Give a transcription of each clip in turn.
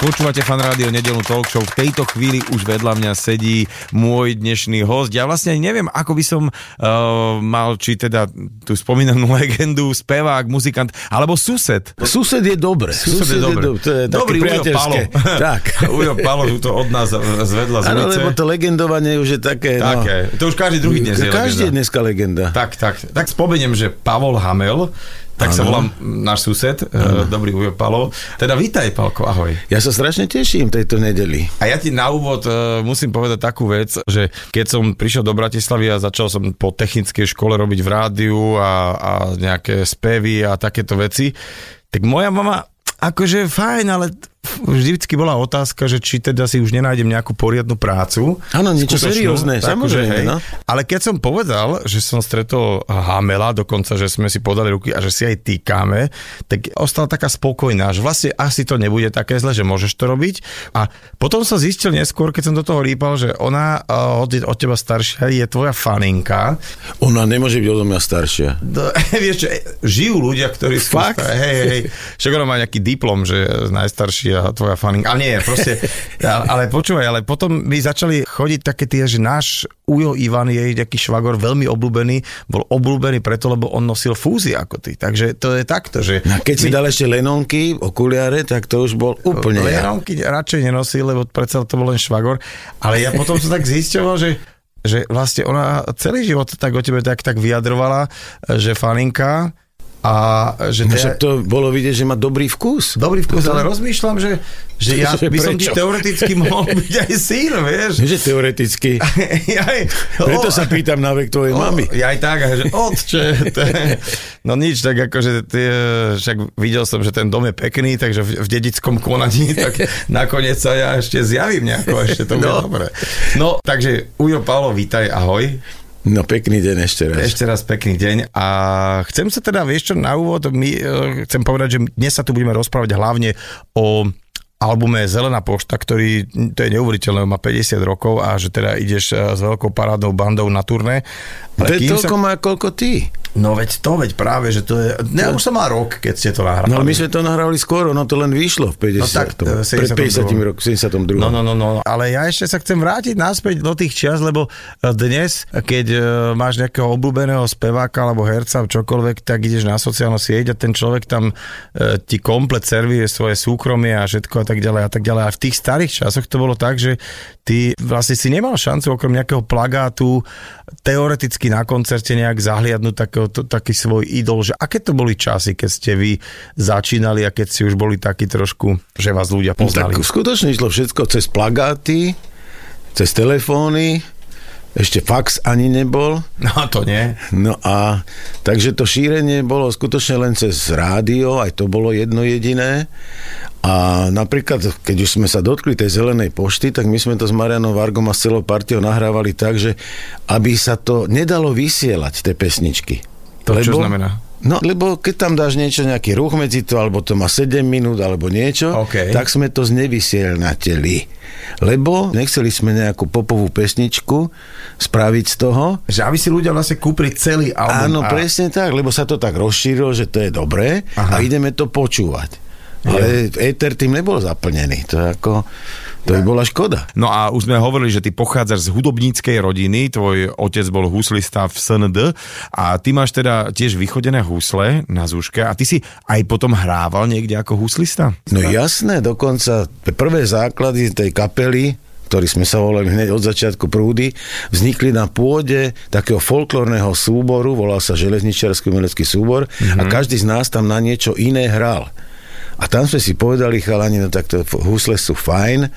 Počúvate fan rádio nedelnú talk show. V tejto chvíli už vedľa mňa sedí môj dnešný host. Ja vlastne neviem, ako by som uh, mal, či teda tú spomínanú legendu, spevák, muzikant, alebo sused. Sused je dobre. Sused je dobre. do- to je Dobrý Ujo Palo. tak. Ujo Palo to od nás zvedla z Áno, ulice. lebo to legendovanie už je také... Také. To už každý druhý dnes je Každý je legenda. dneska legenda. Tak, tak. Tak spomeniem, že Pavol Hamel, tak sa Áno. volám náš sused, uh, dobrý Ujo Palo. Teda vítaj, Palko, ahoj. Ja sa strašne teším tejto nedeli. A ja ti na úvod uh, musím povedať takú vec, že keď som prišiel do Bratislavy a začal som po technickej škole robiť v rádiu a, a nejaké spevy a takéto veci, tak moja mama akože fajn, ale vždycky bola otázka, že či teda si už nenájdem nejakú poriadnu prácu. Áno, niečo seriózne, samozrejme, hej. no. Ale keď som povedal, že som stretol Hamela, dokonca, že sme si podali ruky a že si aj týkame, tak ostala taká spokojná, že vlastne asi to nebude také zle, že môžeš to robiť. A potom som zistil neskôr, keď som do toho rýpal, že ona uh, od, od teba staršia je tvoja faninka. Ona nemôže byť odo mňa staršia. Do, vieš, že žijú ľudia, ktorí sú... Fakt? Hej, hej, hej. Však ona má nejaký diplom, že najstarší a tvoja faninka. Ale nie, proste... ale, počúvaj, ale potom mi začali chodiť také tie, že náš Ujo Ivan je nejaký švagor veľmi obľúbený, bol obľúbený preto, lebo on nosil fúzy ako ty. Takže to je takto, že... No, keď si dal ešte lenonky, okuliare, tak to už bol úplne ja. Leronky radšej nenosil, lebo predsa to bol len švagor. Ale ja potom som tak zisťoval, že že vlastne ona celý život tak o tebe tak, tak vyjadrovala, že faninka a že No, to bolo vidieť, že má dobrý vkus. Dobrý vkus, ale rozmýšľam, že, že ja Že by som ti prečo? teoreticky mohol byť aj syn, vieš. Že teoreticky. Preto o, sa pýtam na vek tvojej o, mamy. Ja aj tak, že otče. To je, no nič, tak akože ty, však videl som, že ten dom je pekný, takže v, v dedickom konaní, tak nakoniec sa ja ešte zjavím nejako, ešte to bude No. dobre. No, takže Ujo Paolo, vítaj, ahoj. No pekný deň ešte raz. Ešte raz pekný deň a chcem sa teda, vieš čo, na úvod, my, e, chcem povedať, že dnes sa tu budeme rozprávať hlavne o albume Zelená pošta, ktorý, to je neuveriteľné, má 50 rokov a že teda ideš e, s veľkou parádnou bandou na turné. To je kým toľko má, koľko ty. No veď to, veď práve, že to je... Ne, už som mal rok, keď ste to nahrávali. No ale my sme to nahrávali skoro, no to len vyšlo v 50. No tak, e, pred 50 rokov, 72. No, no, no, no, ale ja ešte sa chcem vrátiť naspäť do tých čias, lebo e, dnes, keď e, máš nejakého obľúbeného speváka alebo herca, čokoľvek, tak ideš na sociálnu sieť a ten človek tam ti komplet servuje svoje súkromie a všetko a tak ďalej a tak ďalej. A v tých starých časoch to bolo tak, že ty vlastne si nemal šancu okrem nejakého plagátu teoreticky na koncerte nejak zahliadnúť takého, to, taký svoj idol, že aké to boli časy, keď ste vy začínali a keď si už boli takí trošku, že vás ľudia No, poznali. tak skutočne išlo všetko cez plagáty, cez telefóny, ešte fax ani nebol. No to nie. No a takže to šírenie bolo skutočne len cez rádio, aj to bolo jedno jediné. A napríklad, keď už sme sa dotkli tej zelenej pošty, tak my sme to s Marianom Vargom a s celou partiou nahrávali tak, že aby sa to nedalo vysielať, tie pesničky. To čo znamená? No, lebo keď tam dáš niečo, nejaký ruch medzi to, alebo to má 7 minút, alebo niečo, OK. tak sme to znevysielnateli. Lebo nechceli sme nejakú popovú pesničku spraviť z toho, Že aby si ľudia vlastne kúpili celý album. Áno, a... presne tak, lebo sa to tak rozšírilo, že to je dobré Aha. a ideme to počúvať. Ale éter tým nebol zaplnený. To, je ako, to by bola škoda. No a už sme hovorili, že ty pochádzaš z hudobníckej rodiny, tvoj otec bol huslista v SND a ty máš teda tiež vychodené husle na zúške a ty si aj potom hrával niekde ako huslista? No jasné, dokonca prvé základy tej kapely ktorí sme sa volali hneď od začiatku prúdy, vznikli na pôde takého folklórneho súboru, volal sa Železničiarsky umelecký súbor mm-hmm. a každý z nás tam na niečo iné hral. A tam sme si povedali, chalani, no tak to husle sú fajn,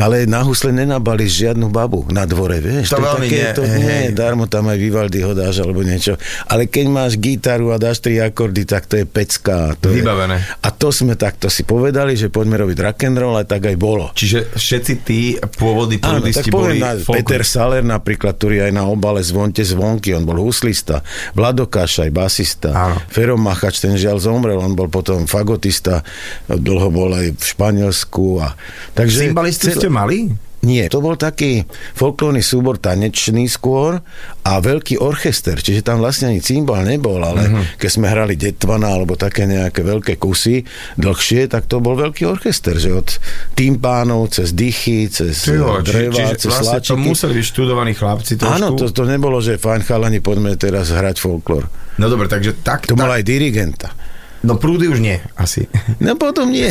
ale na husle nenabališ žiadnu babu na dvore, vieš. To veľmi nie, to hej, nie, hej. darmo tam aj Vivaldi ho dáš alebo niečo. Ale keď máš gitaru a dáš tri akordy, tak to je pecka. To Vybavené. Je, a to sme takto si povedali, že poďme robiť rock and roll a tak aj bolo. Čiže všetci tí pôvodní prúdisti boli... na folk- Peter Saler napríklad, ktorý aj na obale Zvonte zvonky, on bol huslista, Vlado Kašaj, basista, Áno. Fero Machač, ten žiaľ zomrel, on bol potom fagotista, dlho bol aj v Španielsku. A, takže Cymbalistu ste mali? Nie, to bol taký folklórny súbor tanečný skôr a veľký orchester, čiže tam vlastne ani cymbal nebol, ale uh-huh. keď sme hrali detvana alebo také nejaké veľké kusy dlhšie, tak to bol veľký orchester, že od timpánov cez dychy, cez Tyho, dreva, či, čiže cez vlastne to sláčiky. museli byť študovaní chlapci trošku. Áno, to, to nebolo, že fajn chalani, poďme teraz hrať folklór. No dobre, takže tak... To tak mal aj dirigenta. No prúdy už nie, asi. No potom nie.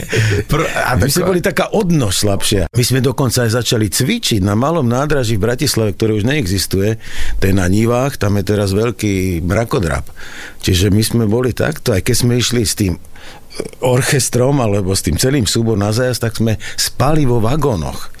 Pr- a My sme boli taká odnož slabšia. My sme dokonca aj začali cvičiť na malom nádraží v Bratislave, ktoré už neexistuje. To je na Nivách, tam je teraz veľký mrakodrap. Čiže my sme boli takto, aj keď sme išli s tým orchestrom alebo s tým celým súbor na zájazd, tak sme spali vo vagónoch.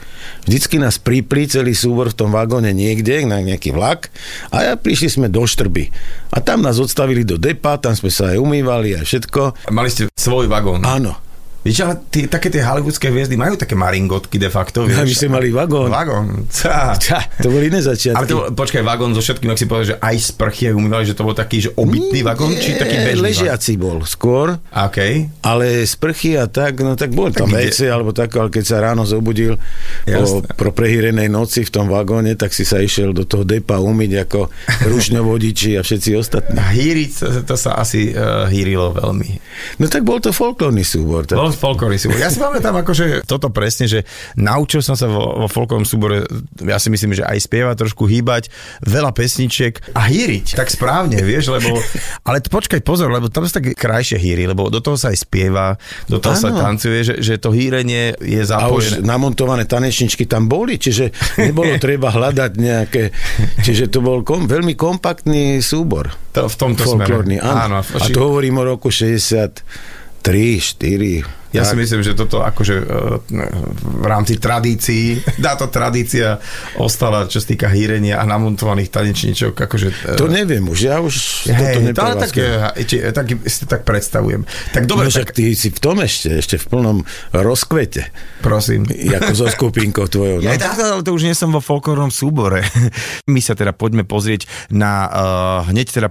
Vždycky nás pripli celý súbor v tom vagóne niekde, na nejaký vlak a ja prišli sme do Štrby. A tam nás odstavili do depa, tam sme sa aj umývali a všetko. Mali ste svoj vagón. Áno, Vieš, ale tie, také tie hollywoodske hviezdy majú také maringotky de facto, vieš. my sme mali vagón. Vagón. Tá. Tá, to boli iné začiatky. Ale to, bol- počkaj, vagón so všetkým, ak si povedal, že aj sprchy aj umývali, že to bol taký, že obytný vagón, či taký bežný Ležiaci bol skôr? OK. ale sprchy a tak, no tak boli tam ide- veci, alebo tak, ale keď sa ráno zobudil po, Jasné. pro prehýrenej noci v tom vagóne, tak si sa išiel do toho depa umyť ako rušňovodiči a všetci ostatní. A hýriť, to, to sa asi uh, hýrilo veľmi. No tak bol to folklórny súbor. Tak... Bol folklórny súbor. Ja si pamätám akože toto presne, že naučil som sa vo, vo folklórnom súbore, ja si myslím, že aj spievať, trošku hýbať, veľa pesničiek a hýriť. Tak správne, vieš, lebo... Ale počkaj, pozor, lebo tam sa tak krajšie hýri, lebo do toho sa aj spieva, do toho sa Áno. tancuje, že, že to hýrenie je A zapojené. už namontované tanečničky tam boli, čiže nebolo treba hľadať nejaké... Čiže to bol kom, veľmi kompaktný súbor. To, v tomto folklórny, áno. áno. A to hovorím o roku 63, 4. Ja si tak. myslím, že toto akože e, v rámci tradícií, táto tradícia ostala, čo sa týka hýrenia a namontovaných tanečníčok, akože... e, To neviem už, ja už toto Hej, to, ale tak, e, či, tak, si to tak predstavujem. Tak dobre, No tak ty si v tom ešte, ešte v plnom rozkvete, prosím. ako so skupinkou tvojou. No? Ja, to, to už nie som vo folklórnom súbore. My sa teda poďme pozrieť na uh, hneď teda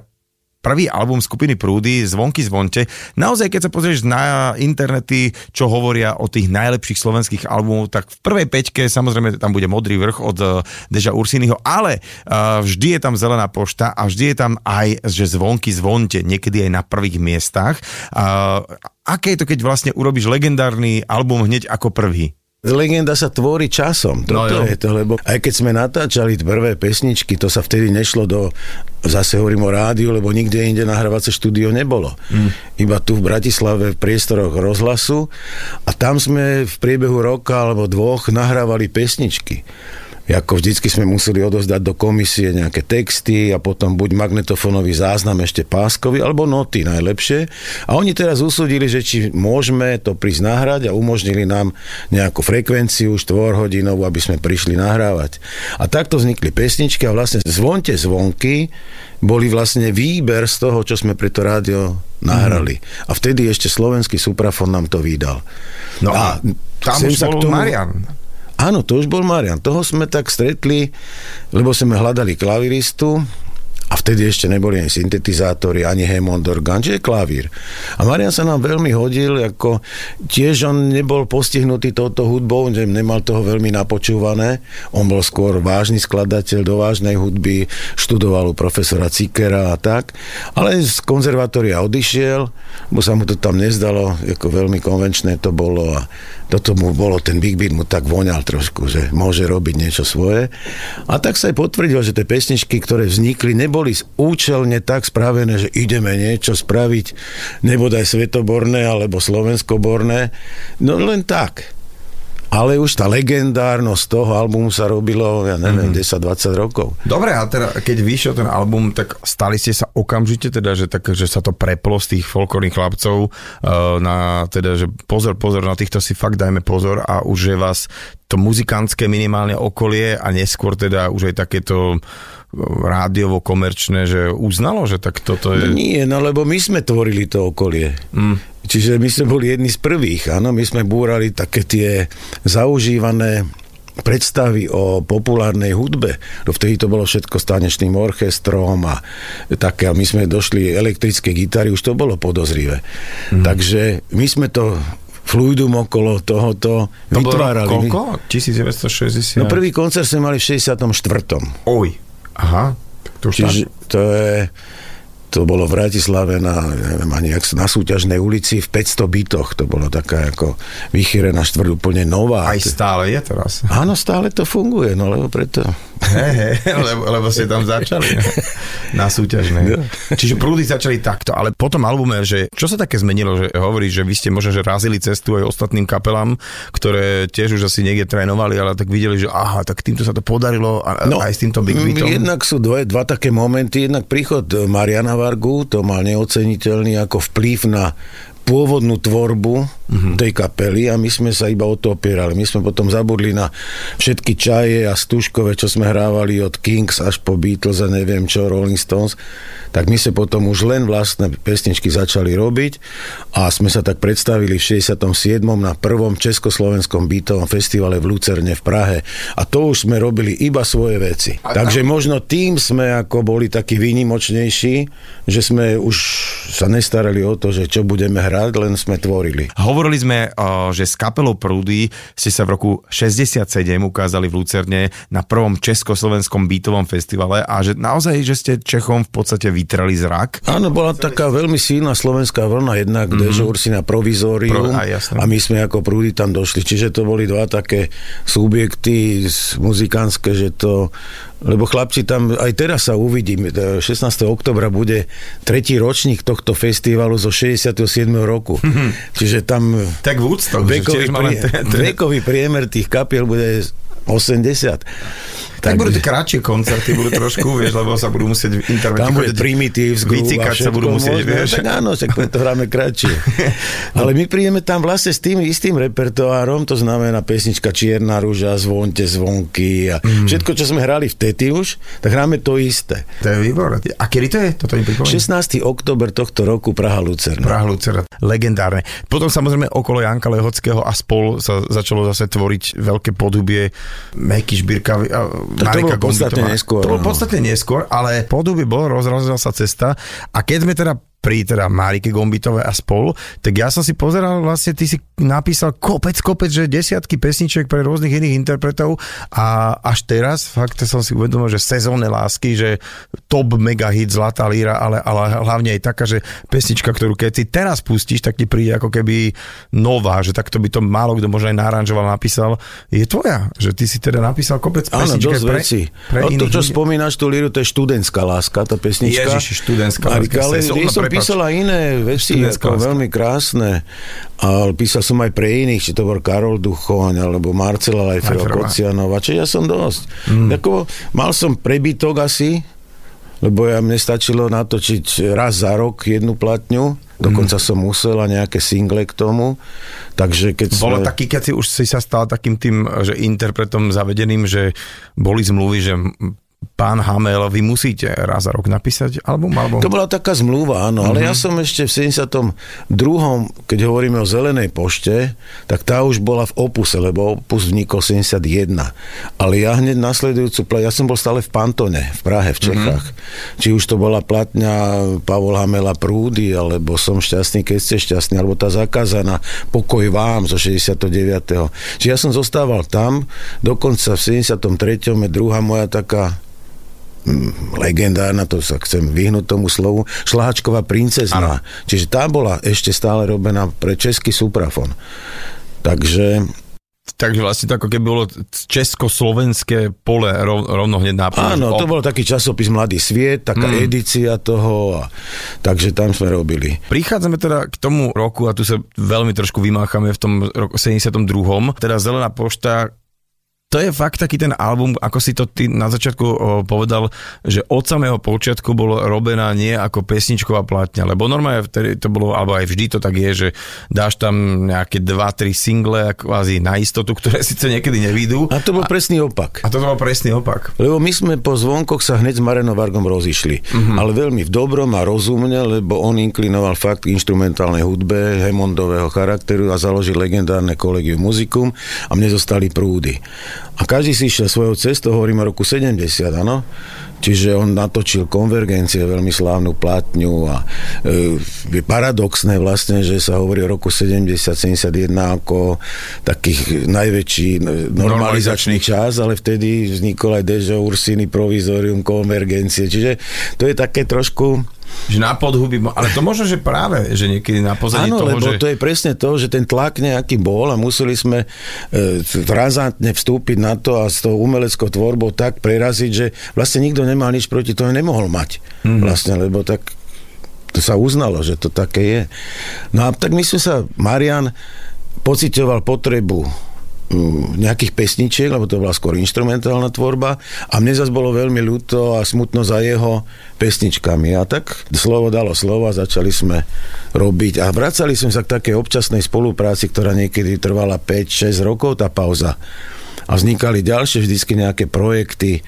prvý album skupiny Prúdy, Zvonky zvonte. Naozaj, keď sa pozrieš na internety, čo hovoria o tých najlepších slovenských albumov, tak v prvej peťke samozrejme tam bude Modrý vrch od uh, Deža Ursiniho, ale uh, vždy je tam Zelená pošta a vždy je tam aj, že Zvonky zvonte, niekedy aj na prvých miestach. Uh, aké je to, keď vlastne urobíš legendárny album hneď ako prvý? Legenda sa tvorí časom. No Toto jo. je to, lebo aj keď sme natáčali prvé pesničky, to sa vtedy nešlo do, zase hovorím o rádiu, lebo nikde inde nahrávacie štúdio nebolo. Mm. Iba tu v Bratislave v priestoroch rozhlasu a tam sme v priebehu roka alebo dvoch nahrávali pesničky. Ako vždycky sme museli odozdať do komisie nejaké texty a potom buď magnetofónový záznam ešte páskový, alebo noty najlepšie. A oni teraz usúdili, že či môžeme to prísť nahrať a umožnili nám nejakú frekvenciu štvorhodinovú, aby sme prišli nahrávať. A takto vznikli pesničky a vlastne zvonte zvonky boli vlastne výber z toho, čo sme pre to rádio nahrali. A vtedy ešte slovenský suprafon nám to vydal. No a, tam už bol tomu- Marian. Áno, to už bol Marian. Toho sme tak stretli, lebo sme hľadali klaviristu a vtedy ešte neboli ani syntetizátory, ani Hammond orgán, čiže klavír. A Marian sa nám veľmi hodil, ako tiež on nebol postihnutý touto hudbou, že nemal toho veľmi napočúvané. On bol skôr vážny skladateľ do vážnej hudby, študoval u profesora Cikera a tak, ale z konzervatória odišiel, bo sa mu to tam nezdalo, ako veľmi konvenčné to bolo a toto mu bolo, ten Big Beat mu tak voňal trošku, že môže robiť niečo svoje. A tak sa aj potvrdil, že tie pesničky, ktoré vznikli, neboli účelne tak spravené, že ideme niečo spraviť, nebodaj svetoborné alebo slovenskoborné, no len tak. Ale už tá legendárnosť toho albumu sa robilo, ja neviem, mm. 10-20 rokov. Dobre, a teda keď vyšiel ten album, tak stali ste sa okamžite, teda, že, tak, že sa to preplo z tých folklórnych chlapcov uh, na, teda, že pozor, pozor, na týchto si fakt dajme pozor a už je vás to muzikantské minimálne okolie a neskôr teda už aj takéto rádiovo komerčné, že uznalo, že tak toto je... Nie, no lebo my sme tvorili to okolie. Mm. Čiže my sme boli jedni z prvých, áno, my sme búrali také tie zaužívané predstavy o populárnej hudbe. No vtedy to bolo všetko s tanečným orchestrom a také, a my sme došli elektrické gitary, už to bolo podozrivé. Mm. Takže my sme to fluidum okolo tohoto To bolo vytvárali. koľko? 1960? No prvý koncert sme mali v 64. Oj. Aha. Tak to Čiže to je to bolo v Bratislave na, neviem ani jak, na súťažnej ulici v 500 bytoch. To bolo taká ako vychýrená štvrť úplne nová. Aj stále je teraz. Áno, stále to funguje, no lebo preto... Hej, hej, lebo, lebo ste tam začali na súťažnej. Čiže prúdy začali takto, ale po tom albume, že čo sa také zmenilo, že hovorí, že vy ste možno, že razili cestu aj ostatným kapelám, ktoré tiež už asi niekde trénovali, ale tak videli, že aha, tak týmto sa to podarilo a, no, aj s týmto Big Beatom. Jednak sú dve, dva také momenty. Jednak príchod Mariana Vargu, to mal neoceniteľný ako vplyv na pôvodnú tvorbu mm-hmm. tej kapely a my sme sa iba o to opierali. My sme potom zabudli na všetky čaje a stužkové, čo sme hrávali od Kings až po Beatles a neviem čo, Rolling Stones. Tak my sme potom už len vlastné pesničky začali robiť a sme sa tak predstavili v 67. na prvom československom beatovom festivale v Lucerne v Prahe. A to už sme robili iba svoje veci. A- Takže možno tým sme ako boli takí výnimočnejší, že sme už sa nestarali o to, že čo budeme hrať, len sme tvorili. Hovorili sme, o, že s kapelou Prúdy ste sa v roku 67 ukázali v Lucerne na prvom československom beatovom festivale a že naozaj, že ste Čechom v podstate vytrali zrak. Áno, bola taká veľmi silná slovenská vlna, jednak mm-hmm. Dežo Ursina Provizorium Pro- aj, jasné. a my sme ako prúdy tam došli. Čiže to boli dva také subjekty muzikánske, že to lebo chlapci tam, aj teraz sa uvidím, 16. oktobra bude tretí ročník tohto festivalu zo 67. roku. Čiže tam Tak Woodstock, že vekový, prie, vekový priemer tých kapiel bude 80. Tak budú tie kratšie koncerty, budú trošku, vieš, lebo sa budú musieť interpreti Tam bude a Vycikať sa budú musieť, možné. vieš. Tak áno, však preto hráme kratšie. Ale my prídeme tam vlastne s tým istým repertoárom, to znamená pesnička Čierna rúža, Zvonte zvonky a Mm. všetko, čo sme hrali vtedy už, tak hráme to isté. To je výborné. A kedy to je? Toto mi pripomína. 16. oktober tohto roku Praha Lucerna. Praha Lucera. Legendárne. Potom samozrejme okolo Janka Lehockého a spol sa začalo zase tvoriť veľké podobie Meky Šbírka a Tak to Marika bolo podstatne neskôr, To bolo áno. podstatne neskôr, ale podobie bolo, rozrazila sa cesta a keď sme teda pri teda Marike Gombitové a spol, tak ja som si pozeral, vlastne ty si napísal kopec, kopec, že desiatky pesniček pre rôznych iných interpretov a až teraz fakt som si uvedomil, že sezónne lásky, že top mega hit Zlatá líra, ale, ale hlavne aj taká, že pesnička, ktorú keď si teraz pustíš, tak ti príde ako keby nová, že takto by to málo kto možno aj naranžoval, napísal, je tvoja, že ty si teda napísal kopec Áno, pesniček dosť pre, veci. pre No, to, čo ľudí. spomínaš, tú líru, to je študentská láska, tá pesnička. Ježiši, študentská láska, Ale písal aj iné veci, ako veľmi krásne. Ale písal som aj pre iných, či to bol Karol Duchoň, alebo Marcela Lajferová. Kocianová, či ja som dosť. Mm. Ako, mal som prebytok asi, lebo ja mne stačilo natočiť raz za rok jednu platňu, dokonca Mm. som musel a nejaké single k tomu. Takže keď Bolo sme... taký, keď si už si sa stal takým tým, že interpretom zavedeným, že boli zmluvy, že pán Hamel, vy musíte raz za rok napísať album? Alebo... To bola taká zmluva, áno, ale ja som ešte v 72. keď hovoríme o Zelenej pošte, tak tá už bola v opuse, lebo opus vnikol 71. Ale ja hneď nasledujúcu, ja som bol stále v Pantone, v Prahe, v Čechách. Či už to bola platňa Pavol Hamela Prúdy, alebo Som šťastný, keď ste šťastní, alebo tá zakázaná Pokoj vám zo 69. Čiže ja som zostával tam, dokonca v 73. je druhá moja taká legendárna, to sa chcem vyhnúť tomu slovu, šlahačková princezna. Čiže tá bola ešte stále robená pre český suprafon. Takže Takže vlastne to ako keby bolo československé pole rov, rovno hneď na áno, to bol taký časopis Mladý sviet, taká Mm. edícia toho, a, takže tam sme robili. Prichádzame teda k tomu roku a tu sa veľmi trošku vymáchame v tom roku 72. Teda Zelená pošta to je fakt taký ten album, ako si to ty na začiatku povedal, že od samého počiatku bolo robená nie ako pesničková platňa, lebo normálne vtedy to bolo, alebo aj vždy to tak je, že dáš tam nejaké 2-3 single kvázi na istotu, ktoré síce niekedy nevídu. A to bol presný opak. A to bol presný opak. Lebo my sme po zvonkoch sa hneď s Marenom Vargom rozišli. Mm-hmm. Ale veľmi v dobrom a rozumne, lebo on inklinoval fakt k instrumentálnej hudbe Hemondového charakteru a založil legendárne kolegium muzikum a mne zostali prúdy. A každý si išiel svojou cestou, hovorím o roku 70, áno. Čiže on natočil konvergencie, veľmi slávnu platňu a e, je paradoxné vlastne, že sa hovorí o roku 70-71 ako takých najväčší normalizačný čas, ale vtedy vznikol aj Dežo Ursiny, provizorium, konvergencie. Čiže to je také trošku že na podhuby, ale to možno, že práve, že niekedy na pozadí Áno, toho, lebo že... to je presne to, že ten tlak nejaký bol a museli sme e, razantne vstúpiť na to a s tou umeleckou tvorbou tak preraziť, že vlastne nikto nemal nič proti tomu, nemohol mať. Mm-hmm. Vlastne, lebo tak to sa uznalo, že to také je. No a tak my sme sa, Marian pocitoval potrebu nejakých pesničiek, lebo to bola skôr instrumentálna tvorba. A mne zase bolo veľmi ľúto a smutno za jeho pesničkami. A tak slovo dalo slovo a začali sme robiť. A vracali sme sa k takej občasnej spolupráci, ktorá niekedy trvala 5-6 rokov, tá pauza a vznikali ďalšie vždycky nejaké projekty,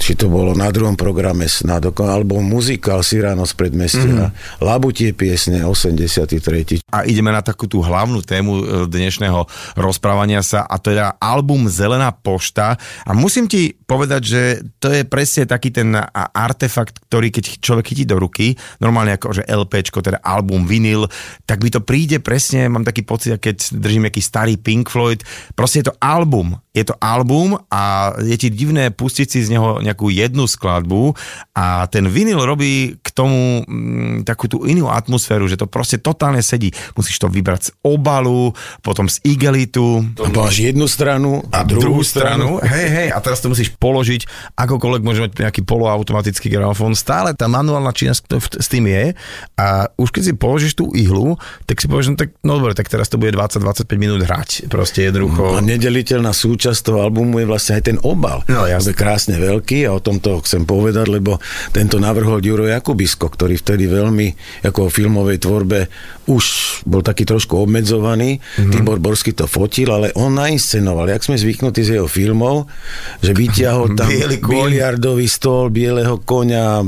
či to bolo na druhom programe snad, alebo muzikál Siráno z predmestia, mm-hmm. Labutie piesne 83. A ideme na takú tú hlavnú tému e, dnešného rozprávania sa a to je album Zelená pošta a musím ti povedať, že to je presne taký ten artefakt, ktorý keď človek chytí do ruky, normálne ako že LPčko, teda album, vinyl, tak by to príde presne, mám taký pocit, keď držím nejaký starý Pink Floyd, proste je to album, je to album a je ti divné pustiť si z neho nejakú jednu skladbu a ten vinyl robí k tomu m, mm, takú tú inú atmosféru, že to proste totálne sedí. Musíš to vybrať z obalu, potom z igelitu. A máš jednu stranu a druhú, druhú stranu. stranu. Hej, hej, a teraz to musíš položiť, akokoľvek môže mať nejaký poloautomatický gramofón. Stále tá manuálna činnosť s tým je a už keď si položíš tú ihlu, tak si povieš, no tak no dobre, tak teraz to bude 20-25 minút hrať. Proste jednoducho. A nedeliteľná súčasť toho albumu je vlastne aj ten obal. No, jasne. Je krásne veľký a o tomto chcem povedať, lebo tento navrhol Juro Jakubisko, ktorý vtedy veľmi ako o filmovej tvorbe už bol taký trošku obmedzovaný. Mm-hmm. Tibor Borsky to fotil, ale on nainscenoval, jak sme zvyknutí z jeho filmov, že vyťahol tam biliardový stôl, bieleho konia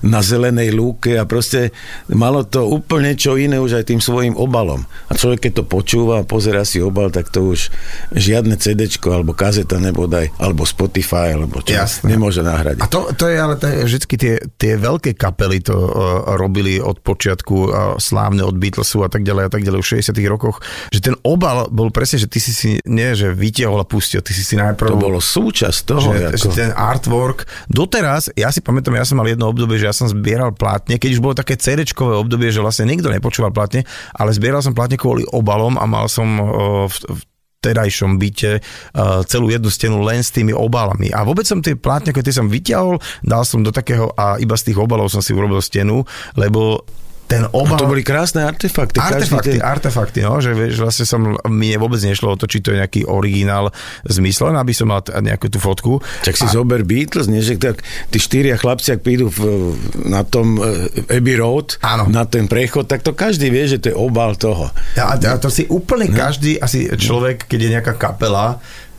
na zelenej lúke a proste malo to úplne čo iné už aj tým svojim obalom. A človek, keď to počúva a pozera si obal, tak to už žiadne CD alebo kazeta nebodaj, alebo Spotify, alebo čo, Jasné. nemôže nahradiť. A to, to je ale to je, vždy tie, tie veľké kapely to uh, robili od počiatku uh, slávne od Beatlesu a tak ďalej a tak ďalej v 60 rokoch, že ten obal bol presne, že ty si si, nie že vytiahol a pustil, ty si si najprv... To bolo súčasť toho. Že, ako... že ten artwork. Doteraz, ja si pamätám, ja som mal jedno obdobie, že ja som zbieral plátne, keď už bolo také cd obdobie, že vlastne nikto nepočúval plátne, ale zbieral som plátne kvôli obalom a mal som uh, v, v terajšom byte uh, celú jednu stenu len s tými obalami. A vôbec som tie plátne, tie som vyťahol, dal som do takého a iba z tých obalov som si urobil stenu, lebo ten obal... A to boli krásne artefakty. Artefakty, ten... artefakty, no, že vieš, vlastne som, mi vôbec nešlo o to, či to je nejaký originál zmyslen, aby som mal nejakú tú fotku. Tak si a... zober Beatles, nie, že tak tí štyria chlapci, ak prídu v, na tom uh, Abbey Road, Áno. na ten prechod, tak to každý vie, že to je obal toho. A, a to si úplne no. každý, asi človek, keď je nejaká kapela,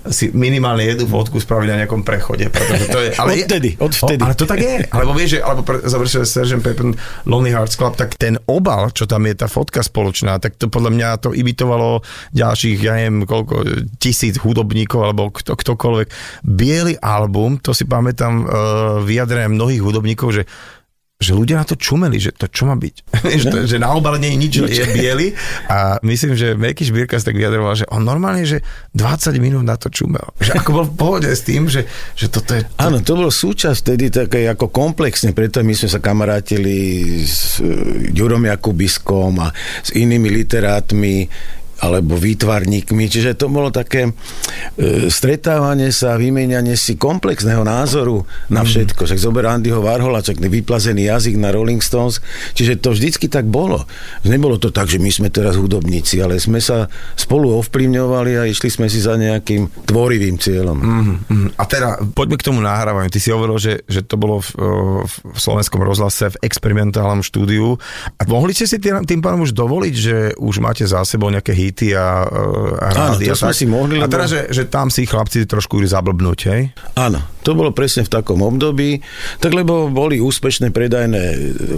si minimálne jednu fotku spraviť na nejakom prechode, pretože to je... Ale odtedy, odvtedy. Ale to tak je. Alebo vieš, že, alebo pre, završil Sgt. Pepper Lonely Hearts Club, tak ten obal, čo tam je, tá fotka spoločná, tak to podľa mňa to imitovalo ďalších, ja neviem, koľko, tisíc hudobníkov, alebo kto, ktokoľvek. Bielý album, to si pamätám uh, vyjadrené mnohých hudobníkov, že že ľudia na to čumeli, že to čo má byť. že, to, že na obale nie je nič, nič. je biely. A myslím, že Meky Šbírka tak vyjadroval, že on normálne, že 20 minút na to čumel. Že ako bol v pohode s tým, že, že toto je... To... Áno, to bol súčasť tedy také ako komplexne, preto my sme sa kamarátili s Jurom Jakubiskom a s inými literátmi, alebo výtvarníkmi. Čiže to bolo také e, stretávanie sa, vymenianie si komplexného názoru na mhm. všetko. Však zober Andyho Varhola, čak vyplazený jazyk na Rolling Stones. Čiže to vždycky tak bolo. Nebolo to tak, že my sme teraz hudobníci, ale sme sa spolu ovplyvňovali a išli sme si za nejakým tvorivým cieľom. Mm-hmm. A teda poďme k tomu nahrávaniu. Ty si hovoril, že, že to bolo v, v slovenskom rozhlase v experimentálnom štúdiu. A mohli ste si tým, tým pádom už dovoliť, že už máte za sebou nejaké hity hity a, a rády. Áno, to sme si mohli. A teraz, že, že tam si chlapci trošku zablbnúť, hej? Áno, to bolo presne v takom období, tak lebo boli úspešné predajné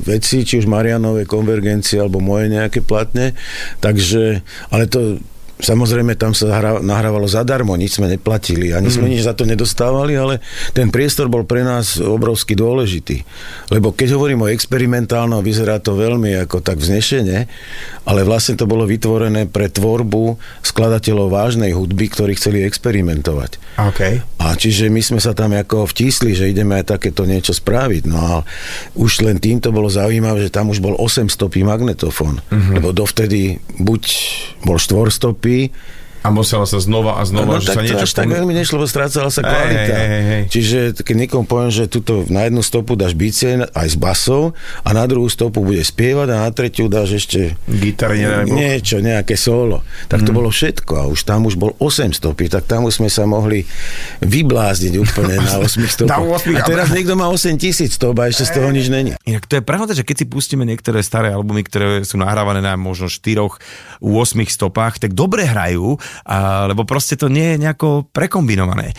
veci, či už Marianové konvergencie alebo moje nejaké platne, takže, ale to Samozrejme, tam sa nahrávalo zadarmo, nič sme neplatili, ani sme Mhm. nič za to nedostávali, ale ten priestor bol pre nás obrovsky dôležitý. Lebo keď hovorím o experimentálnom, vyzerá to veľmi ako tak vznešene, ale vlastne to bolo vytvorené pre tvorbu skladateľov vážnej hudby, ktorí chceli experimentovať. OK. A čiže my sme sa tam ako vtísli, že ideme aj takéto niečo spraviť. No a už len týmto bolo zaujímavé, že tam už bol 8 stopý magnetofón. Uh-huh. Lebo dovtedy buď bol B. A muselo sa znova a znova, no, že sa tak to niečo... až tak veľmi nešlo, lebo strácala sa kvalita. hej, hej, hej. Čiže keď niekomu poviem, že tuto na jednu stopu dáš bicie aj s basou a na druhú stopu bude spievať a na tretiu dáš ešte Gitary, niečo, nejaké solo. Tak to bolo všetko a už tam už bol 8 stopy, tak tam už sme sa mohli vyblázniť úplne na 8 stopách. Na 8, a teraz niekto má 8 tisíc stop a ešte z toho nič není. Inak to je pravda, že keď si pustíme niektoré staré albumy, ktoré sú nahrávané na možno 4 8 stopách, tak dobre hrajú, a, lebo proste to nie je nejako prekombinované.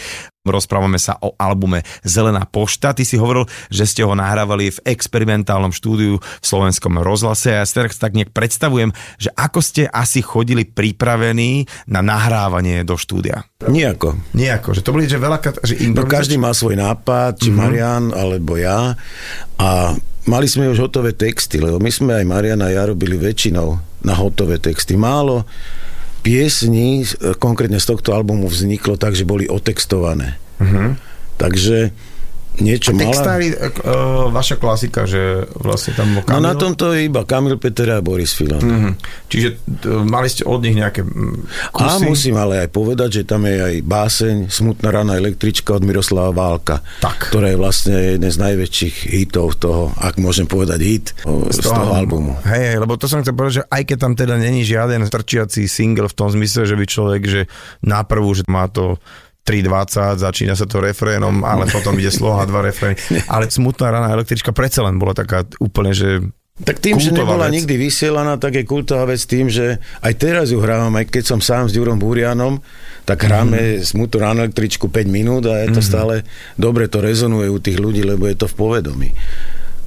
Rozprávame sa o albume Zelená pošta. Ty si hovoril, že ste ho nahrávali v experimentálnom štúdiu v slovenskom rozhlase a ja si tak nejak predstavujem, že ako ste asi chodili pripravení na nahrávanie do štúdia. Nijako. Nejako, že to boli, že veľa... Že No každý mal svoj nápad, či mm-hmm. Marian alebo ja a mali sme už hotové texty, lebo my sme aj Marian a ja robili väčšinou na hotové texty. Málo piesní, e, konkrétne z tohto albumu vzniklo tak, že boli otextované. Mm-hmm. Takže niečo mala... Textári, uh, vaša klasika, že vlastne tam bol No Kamil. na tomto je iba Kamil Peter a Boris Filan. Mm. Mhm. Čiže uh, mali ste od nich nejaké mm, A kusy? musím ale aj povedať, že tam je aj báseň Smutná rána električka od Miroslava Válka, Tak. ktorá je vlastne jeden z najväčších hitov toho, ak môžem povedať hit, o, z, toho, albumu. Hej, hej, lebo to som chcel povedať, že aj keď tam teda není žiaden trčiaci single v tom zmysle, že by človek, že na prvú, že má to 3.20, začína sa to refrénom, ale potom ide sloha, dva refrény. Ale smutná rána električka predsa len bola taká úplne, že Tak tým, že nebola vec. nikdy vysielaná, tak je kultová vec tým, že aj teraz ju hrávam, aj keď som sám s Ďurom Búrianom, tak hráme mm-hmm. smutnú ráno električku 5 minút a je to mm-hmm. stále dobre, to rezonuje u tých ľudí, lebo je to v povedomí.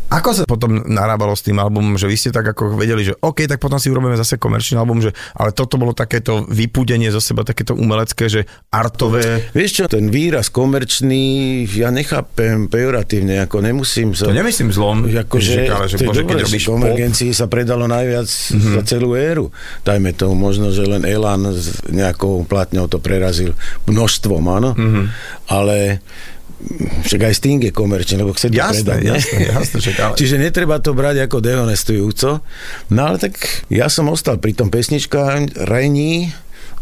Ako sa potom narábalo s tým albumom, že vy ste tak ako vedeli, že OK, tak potom si urobíme zase komerčný album, že ale toto bolo takéto vypúdenie zo seba, takéto umelecké, že artové. Vieš čo, ten výraz komerčný, ja nechápem pejoratívne, ako nemusím sa... To nemyslím zlom, ale že to je bože, keď že robíš konvergencii sa predalo najviac Mhm. mm-hmm. za celú éru. Dajme tomu, možno, že len Elan s nejakou platňou to prerazil množstvom, áno. Mhm. Mm-hmm. Ale však aj Sting je komerčný, lebo chce to Jasné, predať. ne? jasné, jasné, však ale- Čiže netreba to brať ako dehonestujúco. No ale tak ja som ostal pri tom pesnička Rení,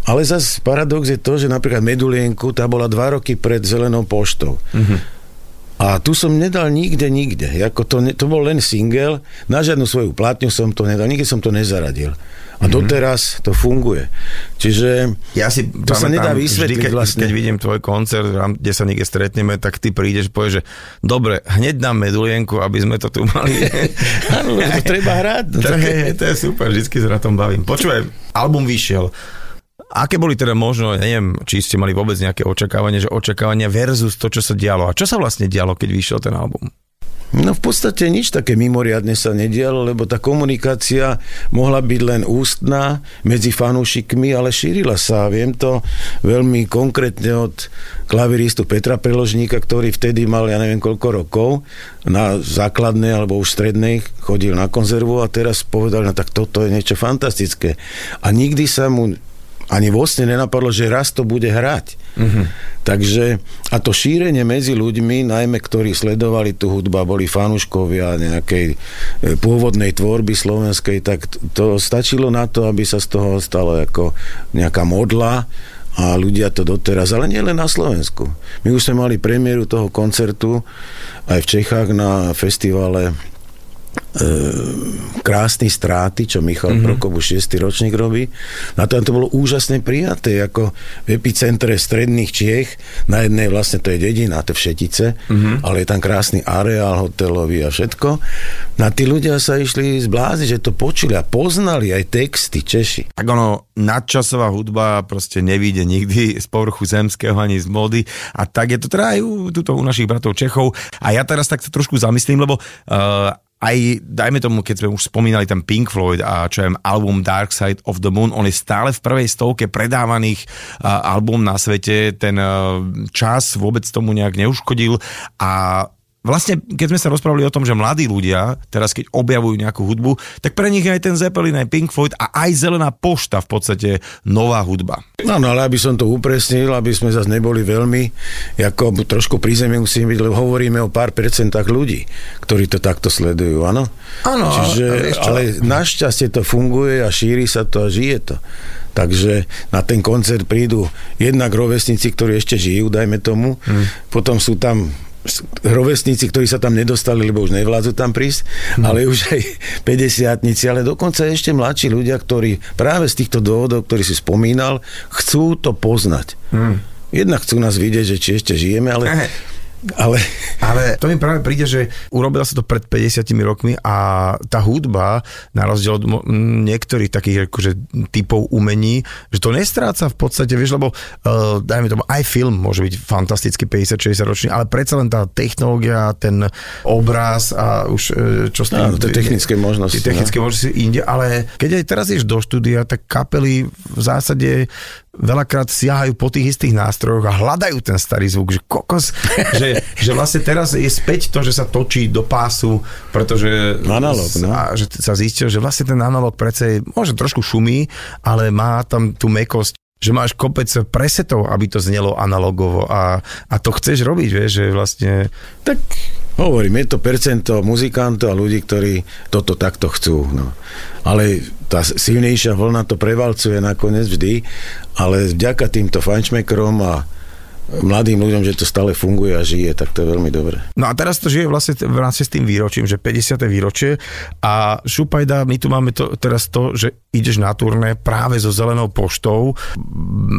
ale zase paradox je to, že napríklad Medulienku, tá bola dva roky pred Zelenou poštou. Mm-hmm. A tu som nedal nikde, nikde. Jako to, to bol len single, na žiadnu svoju platňu som to nedal, nikde som to nezaradil. A doteraz to funguje. Čiže Ja si to sa nedá vysvetliť vždy, keď, vlastne. keď vidím tvoj koncert, kde sa niekde stretneme, tak ty prídeš, povieš, že dobre, hneď dám medulienku, aby sme to tu mali. Áno, to treba hrať. No, to, tak- je, to je super, vždycky sa na tom bavím. Počúvaj, album vyšiel. Aké boli teda možno, neviem, či ste mali vôbec nejaké očakávanie, že očakávania versus to, čo sa dialo. A čo sa vlastne dialo, keď vyšiel ten album? No v podstate nič také mimoriadne sa nedialo, lebo tá komunikácia mohla byť len ústna medzi fanúšikmi, ale šírila sa. Viem to veľmi konkrétne od klaviristu Petra Preložníka, ktorý vtedy mal, ja neviem koľko rokov, na základnej alebo už strednej chodil na konzervu a teraz povedal, no tak toto je niečo fantastické. A nikdy sa mu ani vlastne nenapadlo, že raz to bude hrať. Mm-hmm. Takže, a to šírenie medzi ľuďmi, najmä ktorí sledovali tú hudbu, boli fanúškovia nejakej e, pôvodnej tvorby slovenskej, tak to stačilo na to, aby sa z toho stalo ako nejaká modla a ľudia to doteraz, ale nie len na Slovensku. My už sme mali premiéru toho koncertu aj v Čechách na festivale krásny stráty, čo Michal mm-hmm. Prokop už 6. ročník robí. Na to, to bolo úžasne prijaté, ako v epicentre stredných Čiech. Na jednej vlastne to je dedina, to je Všetice, mm-hmm. ale je tam krásny areál hotelový a všetko. Na tí ľudia sa išli zbláziť, že to počuli a poznali aj texty Češi. Tak ono, nadčasová hudba proste nevíde nikdy z povrchu zemského ani z mody a tak je to teda aj u, tuto u našich bratov Čechov a ja teraz tak sa trošku zamyslím, lebo uh, aj, dajme tomu, keď sme už spomínali ten Pink Floyd a čo je album Dark Side of the Moon, on je stále v prvej stovke predávaných album na svete, ten uh, čas vôbec tomu nejak neuškodil a vlastne, keď sme sa rozprávali o tom, že mladí ľudia, teraz keď objavujú nejakú hudbu, tak pre nich je aj ten Zeppelin, aj Pink Floyd a aj Zelená pošta v podstate nová hudba. No, no ale aby som to upresnil, aby sme zase neboli veľmi, ako trošku pri zemi musíme byť, lebo hovoríme o pár percentách ľudí, ktorí to takto sledujú, áno? Áno, Čiže, ale, ale našťastie to funguje a šíri sa to a žije to. Takže na ten koncert prídu jednak rovesníci, ktorí ešte žijú, dajme tomu, hmm. potom sú tam rovesníci, ktorí sa tam nedostali, lebo už nevládzu tam prísť, hmm. ale už aj 50 ale dokonca ešte mladší ľudia, ktorí práve z týchto dôvodov, ktorý si spomínal, chcú to poznať. Hmm. Jednak chcú nás vidieť, že či ešte žijeme, ale... Aha ale... ale to mi práve príde, že urobila sa to pred 50 rokmi a tá hudba, na rozdiel od niektorých takých akože, typov umení, že to nestráca v podstate, vieš, lebo uh, dajme tomu, aj film môže byť fantastický 50-60 ročný, ale predsa len tá technológia, ten obraz a už uh, čo s tým... Tie technické možnosti. Tie technické no. možnosti inde, ale keď aj teraz ješ do štúdia, tak kapely v zásade veľakrát siahajú po tých istých nástrojoch a hľadajú ten starý zvuk, že kokos, že, že vlastne teraz je späť to, že sa točí do pásu, pretože analog, no. a, že sa zistil, že vlastne ten analog predsa je, môže trošku šumí, ale má tam tú mekosť že máš kopec presetov, aby to znelo analogovo a, a to chceš robiť, vieš, že vlastne... Tak hovorím, je to percento muzikantov a ľudí, ktorí toto takto chcú. No. Ale tá silnejšia vlna to prevalcuje nakoniec vždy, ale vďaka týmto fajnšmekrom a mladým ľuďom, že to stále funguje a žije, tak to je veľmi dobré. No a teraz to žije vlastne v rámci s tým výročím, že 50. výročie a Šupajda, my tu máme to, teraz to, že ideš na turné práve so zelenou poštou.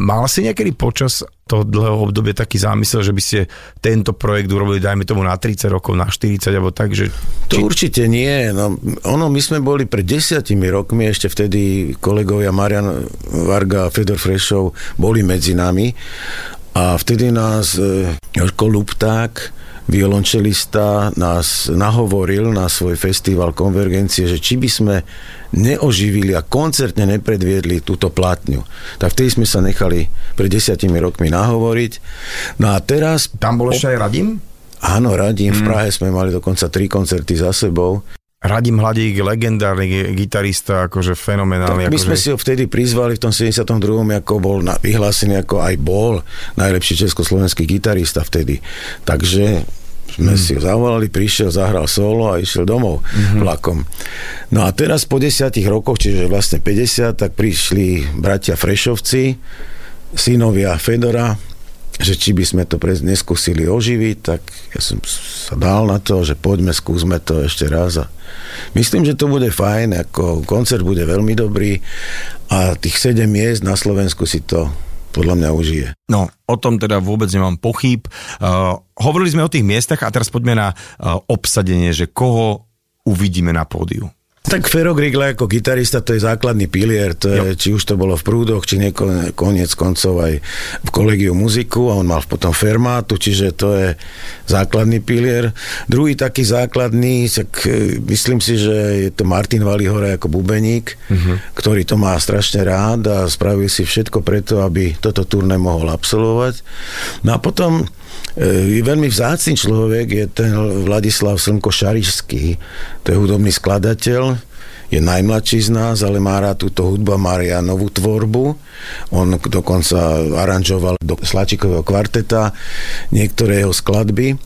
Mal si niekedy počas toho dlhého obdobia taký zámysel, že by ste tento projekt urobili, dajme tomu na 30 rokov, na 40, alebo tak, že... Či... To určite nie. No, ono, my sme boli pred desiatimi rokmi, ešte vtedy kolegovia Marian Varga a Fedor Frešov boli medzi nami a vtedy nás e, Jožko Lupták, violončelista, nás nahovoril na svoj festival Konvergencie, že či by sme neoživili a koncertne nepredviedli túto platňu. Tak vtedy sme sa nechali pred desiatimi rokmi nahovoriť. No a teraz... Tam bol ešte aj Radim? Áno, Radim. Hmm. V Prahe sme mali dokonca tri koncerty za sebou. Radim Hladík, legendárny gitarista, akože fenomenálny. Tak my akože... sme si ho vtedy prizvali v tom 72. ako bol na, vyhlásený ako aj bol najlepší československý gitarista vtedy. Takže sme hmm. si ho zavolali, prišiel, zahral solo a išiel domov hmm. vlakom. No a teraz po desiatich rokoch, čiže vlastne 50, tak prišli bratia Frešovci, synovia Fedora, že či by sme to neskúsili oživiť, tak ja som sa dal na to, že poďme, skúsme to ešte raz a myslím, že to bude fajn, ako koncert bude veľmi dobrý a tých 7 miest na Slovensku si to podľa mňa užije. No, o tom teda vôbec nemám pochyb. Uh, hovorili sme o tých miestach a teraz poďme na uh, obsadenie, že koho uvidíme na pódiu. Tak Fero Grigla ako gitarista to je základný pilier, to je, či už to bolo v prúdoch, či nieko, koniec koncov aj v kolegiu muziku a on mal potom fermátu, čiže to je základný pilier. Druhý taký základný, tak e, myslím si, že je to Martin Valihora ako bubeník, uh-huh. ktorý to má strašne rád a spravil si všetko preto, aby toto turné mohol absolvovať. No a potom je veľmi vzácný človek je ten Vladislav Slnko Šarišský. To je hudobný skladateľ, je najmladší z nás, ale má rád túto hudbu, má novú tvorbu. On dokonca aranžoval do Slačikového kvarteta niektoré jeho skladby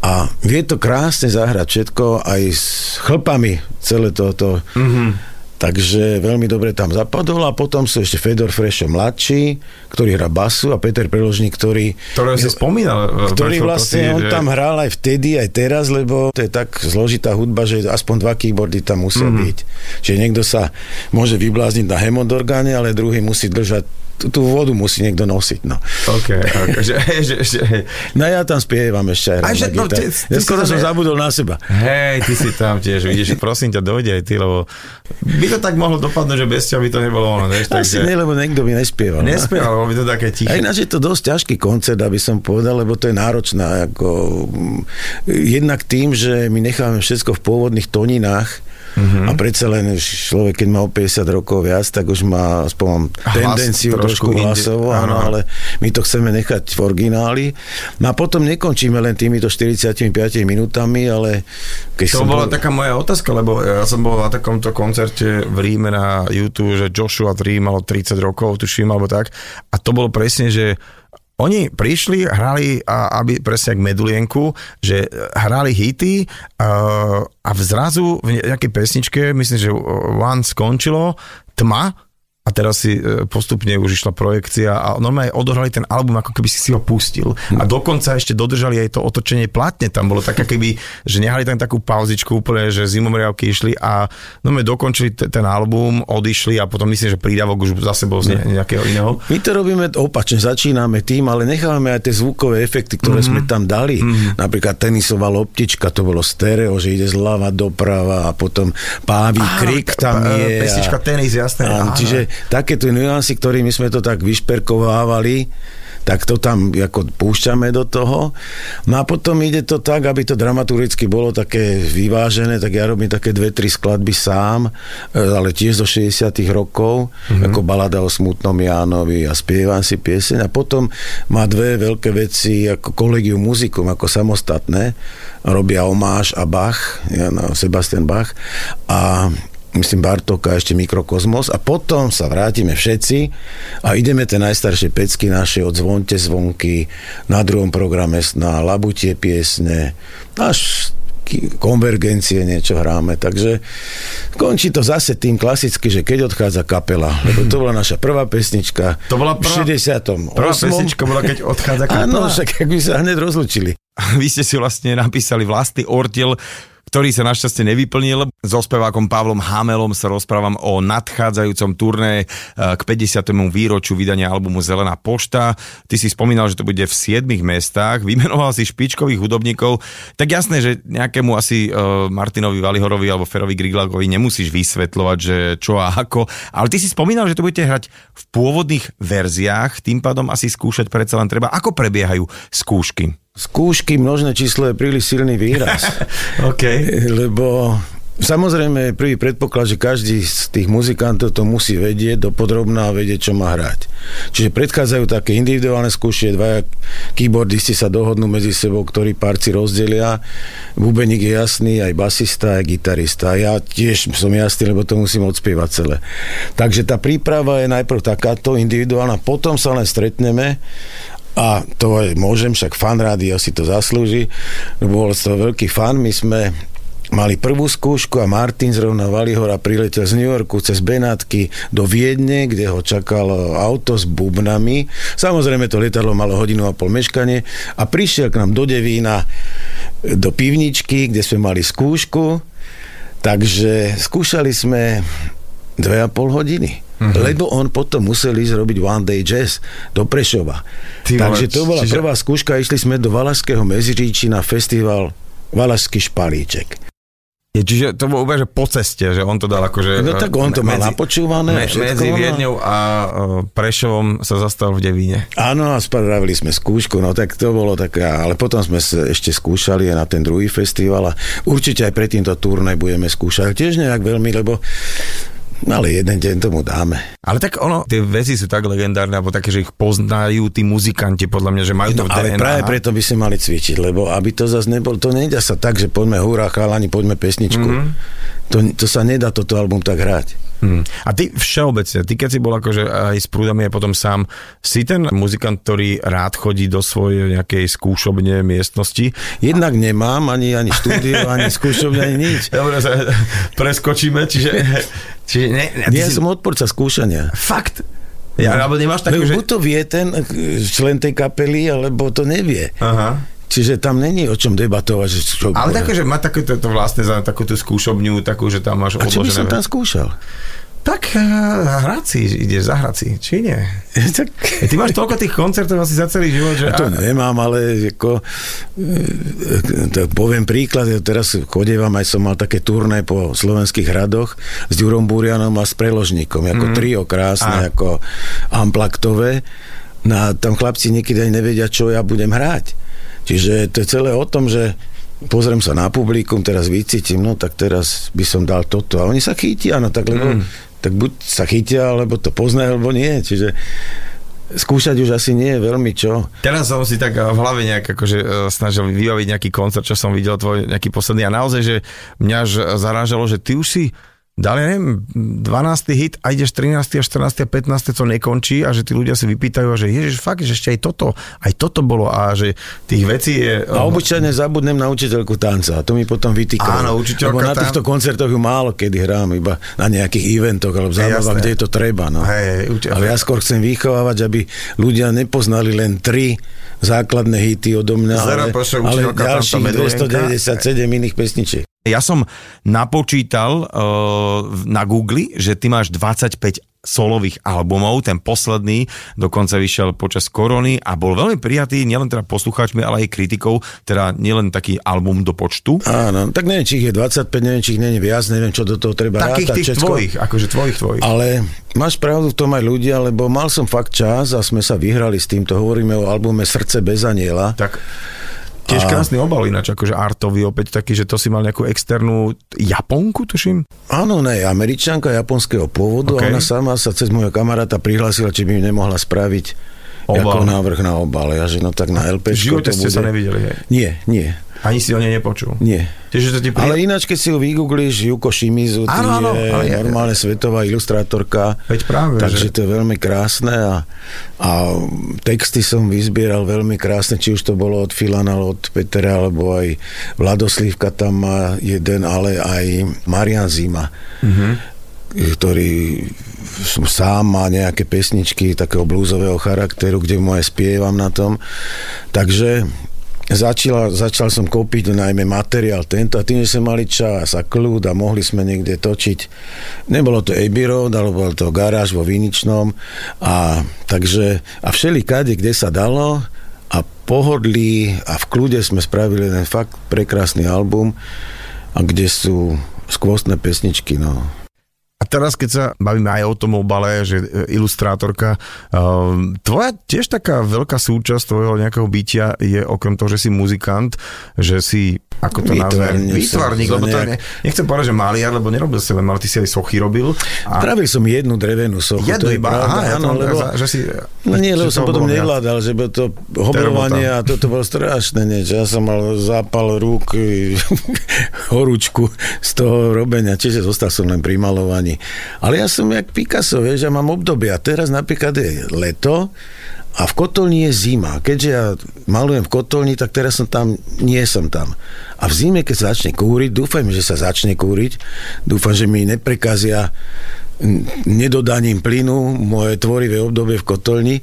a vie to krásne zahrať všetko aj s chlpami celé toto. Mm-hmm Takže veľmi dobre tam zapadol a potom sú ešte Fedor Frešo mladší, ktorý hrá basu a Peter Preložník, ktorý... Ktorý si spomínal. E, ktorý vlastne, on tam hral aj vtedy, aj teraz, lebo to je tak zložitá hudba, že aspoň dva keyboardy tam musia mm. byť. Čiže niekto sa môže vyblázniť na hemodorgáne, ale druhý musí držať tú, vodu musí niekto nosiť. No. OK, okay že, že, že, no ja tam spievam ešte aj, že, no, ty, ty, ja skoro som ne... zabudol na seba. Hej, ty si tam tiež, vidíš, prosím ťa, dojde aj ty, lebo by to tak mohlo dopadnúť, že bez ťa by to nebolo ono. Vieš, Asi takže... nie, lebo niekto by nespieval. No. Nespieval, lebo by to také tiché. A ináč je to dosť ťažký koncert, aby som povedal, lebo to je náročná. Ako, jednak tým, že my necháme všetko v pôvodných toninách, Uh-huh. A predsa len človek, keď má o 50 rokov viac, tak už má aspoň mám tendenciu Hlas, trošku, trošku hlasovo, áno, ale my to chceme nechať v origináli. No a potom nekončíme len týmito 45 minútami, ale... Keď to bola bol... taká moja otázka, lebo ja som bol na takomto koncerte v Ríme na YouTube, že Joshua Tree malo 30 rokov, tuším, alebo tak. A to bolo presne, že oni prišli, hrali, aby presne jak Medulienku, že hrali hity a, a zrazu v nejakej pesničke, myslím, že One skončilo, tma, a teraz si e, postupne už išla projekcia a normálne odohrali ten album, ako keby si si ho pustil. A dokonca ešte dodržali aj to otočenie platne. Tam bolo tak, keby, že nehali tam takú pauzičku úplne, že zimomriavky išli a normálne dokončili t- ten album, odišli a potom myslím, že prídavok už zase bol z ne- nejakého iného. My to robíme opačne, začíname tým, ale nechávame aj tie zvukové efekty, ktoré mm-hmm. sme tam dali. Mm-hmm. Napríklad tenisová loptička, to bolo stereo, že ide zľava doprava a potom pávý krik tam je. Pesnička tenis, jasné. A, čiže takéto nuancy, ktorými sme to tak vyšperkovávali, tak to tam ako púšťame do toho. No a potom ide to tak, aby to dramaturgicky bolo také vyvážené, tak ja robím také dve, tri skladby sám, e, ale tiež zo 60 rokov, mm-hmm. ako balada o smutnom Jánovi a spievam si pieseň a potom má dve veľké veci ako kolegium muzikum, ako samostatné, robia Omáš a Bach, ja, no, Sebastian Bach a myslím Bartok a ešte Mikrokosmos a potom sa vrátime všetci a ideme tie najstaršie pecky naše od Zvonte zvonky, na druhom programe na Labutie piesne, až konvergencie niečo hráme, takže končí to zase tým klasicky, že keď odchádza kapela, lebo to bola naša prvá pesnička to bola prvá, v 60. Prvá pesnička bola, keď odchádza kapela? Áno, však ak by sa hneď rozlučili. Vy ste si vlastne napísali vlastný ortiel ktorý sa našťastie nevyplnil. So spevákom Pavlom Hamelom sa rozprávam o nadchádzajúcom turné eh, k 50. výročiu vydania albumu Zelená pošta. Ty si spomínal, že to bude v 7 mestách, vymenoval si špičkových hudobníkov. Tak jasné, že nejakému asi uh, Martinovi Valihorovi alebo Ferovi Griglagovi nemusíš vysvetľovať, že čo a ako. Ale ty si spomínal, že to budete hrať v pôvodných verziách, tým pádom asi skúšať predsa len treba. Ako prebiehajú skúšky? Skúšky množné číslo je príliš silný výraz. OK. Lebo Samozrejme, prvý predpoklad, že každý z tých muzikantov to musí vedieť do podrobná a vedieť, čo má hrať. Čiže predchádzajú také individuálne skúšie, dvaja keyboardisti sa dohodnú medzi sebou, ktorí párci rozdelia. Bubeník je jasný, aj basista, aj gitarista. Ja tiež som jasný, lebo to musím odspievať celé. Takže tá príprava je najprv takáto individuálna, potom sa len stretneme a to je, môžem, však fan rádio si to zaslúži. Bol toho veľký fan. My sme mali prvú skúšku a Martin zrovna Valihora priletel z New Yorku cez Benátky do Viedne, kde ho čakalo auto s bubnami. Samozrejme to lietadlo malo hodinu a pol meškanie a prišiel k nám do Devína do pivničky, kde sme mali skúšku. Takže skúšali sme dve a pol hodiny. Mm-hmm. Lebo on potom musel ísť robiť One Day Jazz do Prešova. Ty Takže to bola čiže... prvá skúška, išli sme do Valašského Meziříči na festival Valašský špalíček. Je, čiže to bolo úplne, že po ceste, že on to dal akože... No tak on to medzi, mal napočúvané. Me, medzi. Viedňou a Prešovom sa zastal v Devíne. Áno, a spravili sme skúšku, no tak to bolo taká, ale potom sme ešte skúšali na ten druhý festival a určite aj pred týmto turné budeme skúšať. Tiež nejak veľmi, lebo ale jeden deň tomu dáme. Ale tak ono, tie veci sú tak legendárne, alebo také, že ich poznajú tí muzikanti, podľa mňa, že majú no, to v ale DNA. práve preto by sme mali cvičiť, lebo aby to zase nebol, to nejde sa tak, že poďme hurá, chalani, poďme pesničku. Mm-hmm. To, to sa nedá toto album tak hrať. Hmm. A ty všeobecne, ty keď si bol akože aj s prúdami a potom sám, si ten muzikant, ktorý rád chodí do svojej nejakej skúšobne miestnosti? Jednak nemám ani, ani štúdio, ani skúšobne, ani nič. Dobre, preskočíme, čiže... čiže ne, ne, ja si... som odporca skúšania. Fakt? Ja, alebo nemáš takú, že... Buď to vie ten člen tej kapely, alebo to nevie. Aha. Čiže tam není o čom debatovať. Že čo Ale také, že má takéto to vlastne za takúto skúšobňu, takú, že tam máš A čo by som tam skúšal? Tak eh, hrať si, ideš zahrať si, či nie? tak, Ty máš toľko tých koncertov asi za celý život, že... Ja to nemám, ale ako, e, to poviem príklad, ja teraz chodievam, aj som mal také turné po slovenských hradoch s Jurom Burianom a s preložníkom, ako mm. trio krásne, A. ako amplaktové. No a tam chlapci niekedy aj nevedia, čo ja budem hrať. Čiže to je celé o tom, že pozriem sa na publikum, teraz vycítim, no tak teraz by som dal toto. A oni sa chytia, no tak lebo, mm. Tak buď sa chytia, alebo to poznajú, alebo nie. Čiže skúšať už asi nie je veľmi čo. Teraz som si tak v hlave nejak akože e, snažil vybaviť nejaký koncert, čo som videl tvoj nejaký posledný a naozaj, že mňa až zarážalo, že ty už si dal, ja neviem, 12. hit a ideš 13. a 14. a 15. to nekončí a že tí ľudia si vypýtajú, a že ježiš, fakt, že ešte aj toto, aj toto bolo a že tých vecí je... A obyčajne zabudnem na učiteľku tanca a to mi potom vytýkajú. Áno, učiteľka Lebo na týchto koncertoch ju málo kedy hrám, iba na nejakých eventoch alebo jasné. kde je to treba. No. Hej, uči- Ale ja skôr chcem vychovávať, aby ľudia nepoznali len tri základné hity odo mňa, Zero ale, ale ďalších Medujenka. 297 iných pesničiek. Ja som napočítal uh, na Google, že ty máš 25 solových albumov, ten posledný dokonca vyšiel počas korony a bol veľmi prijatý nielen teda poslucháčmi, ale aj kritikou, teda nielen taký album do počtu. Áno, tak neviem, či ich je 25, neviem, či ich je viac, neviem, čo do toho treba Takých rátať. tých všetko. tvojich, akože tvojich, tvojich. Ale máš pravdu v tom aj ľudia, lebo mal som fakt čas a sme sa vyhrali s týmto. Hovoríme o albume Srdce bez aniela. Tak tiež krásny obal ináč, akože artový opäť taký, že to si mal nejakú externú Japonku, tuším? Áno, ne, američanka japonského pôvodu OK. a ona sama sa cez môjho kamaráta prihlásila, či by mi nemohla spraviť Obal. ako návrh na obal. Ja, že no tak na LP. V živote ste sa nevideli, hej? Nie, nie, Ani si o nej nepočul. nie. Čiže to ti pri... Ale ináč, keď si ju vygoogliš, Yuko Shimizu, Áno, áno, je ale je- normálne svetová ilustrátorka. Veď práve, Takže že- to je veľmi krásne a, a texty som vyzbieral veľmi krásne, či už to bolo od Filana, od Petera, alebo aj Vladoslívka tam má jeden, ale aj Marian Zima. Mm-hmm ktorý sám má nejaké pesničky takého blúzového charakteru, kde mu aj spievam na tom. Takže Začala, začal som kúpiť najmä materiál tento a tým, že sme mali čas a kľud a mohli sme niekde točiť. Nebolo to Abbey Road, ale bol to garáž vo Viničnom a takže a všeli kade, kde sa dalo a pohodlí a v kľude sme spravili ten fakt prekrásny album a kde sú skvostné pesničky, no. A teraz, keď sa bavíme aj o tom obale, že e, ilustrátorka, um, tvoja tiež taká veľká súčasť tvojho nejakého bytia je okrem toho, že si muzikant, že si, ako to nazvem, Výtvarník lebo to nejak- ne, nechcem povedať, že maliar, lebo nerobil si len, ale ty si aj sochy robil. A Spravil som jednu drevenú sochu. jednu to je iba, pravda, aha, ja áno, to, lebo, že si... No nie, lebo som potom nevládal, že by to hoblovanie a toto bolo strašné niečo. Ja som mal zápal rúk, horúčku z toho robenia, čiže zostal som len pri malovaní. Ale ja som jak Picasso, vieš, ja mám obdobia. Teraz napríklad je leto a v kotolni je zima. Keďže ja malujem v kotolni, tak teraz som tam, nie som tam. A v zime, keď sa začne kúriť, dúfam, že sa začne kúriť, dúfam, že mi neprekazia nedodaním plynu moje tvorivé obdobie v kotolni,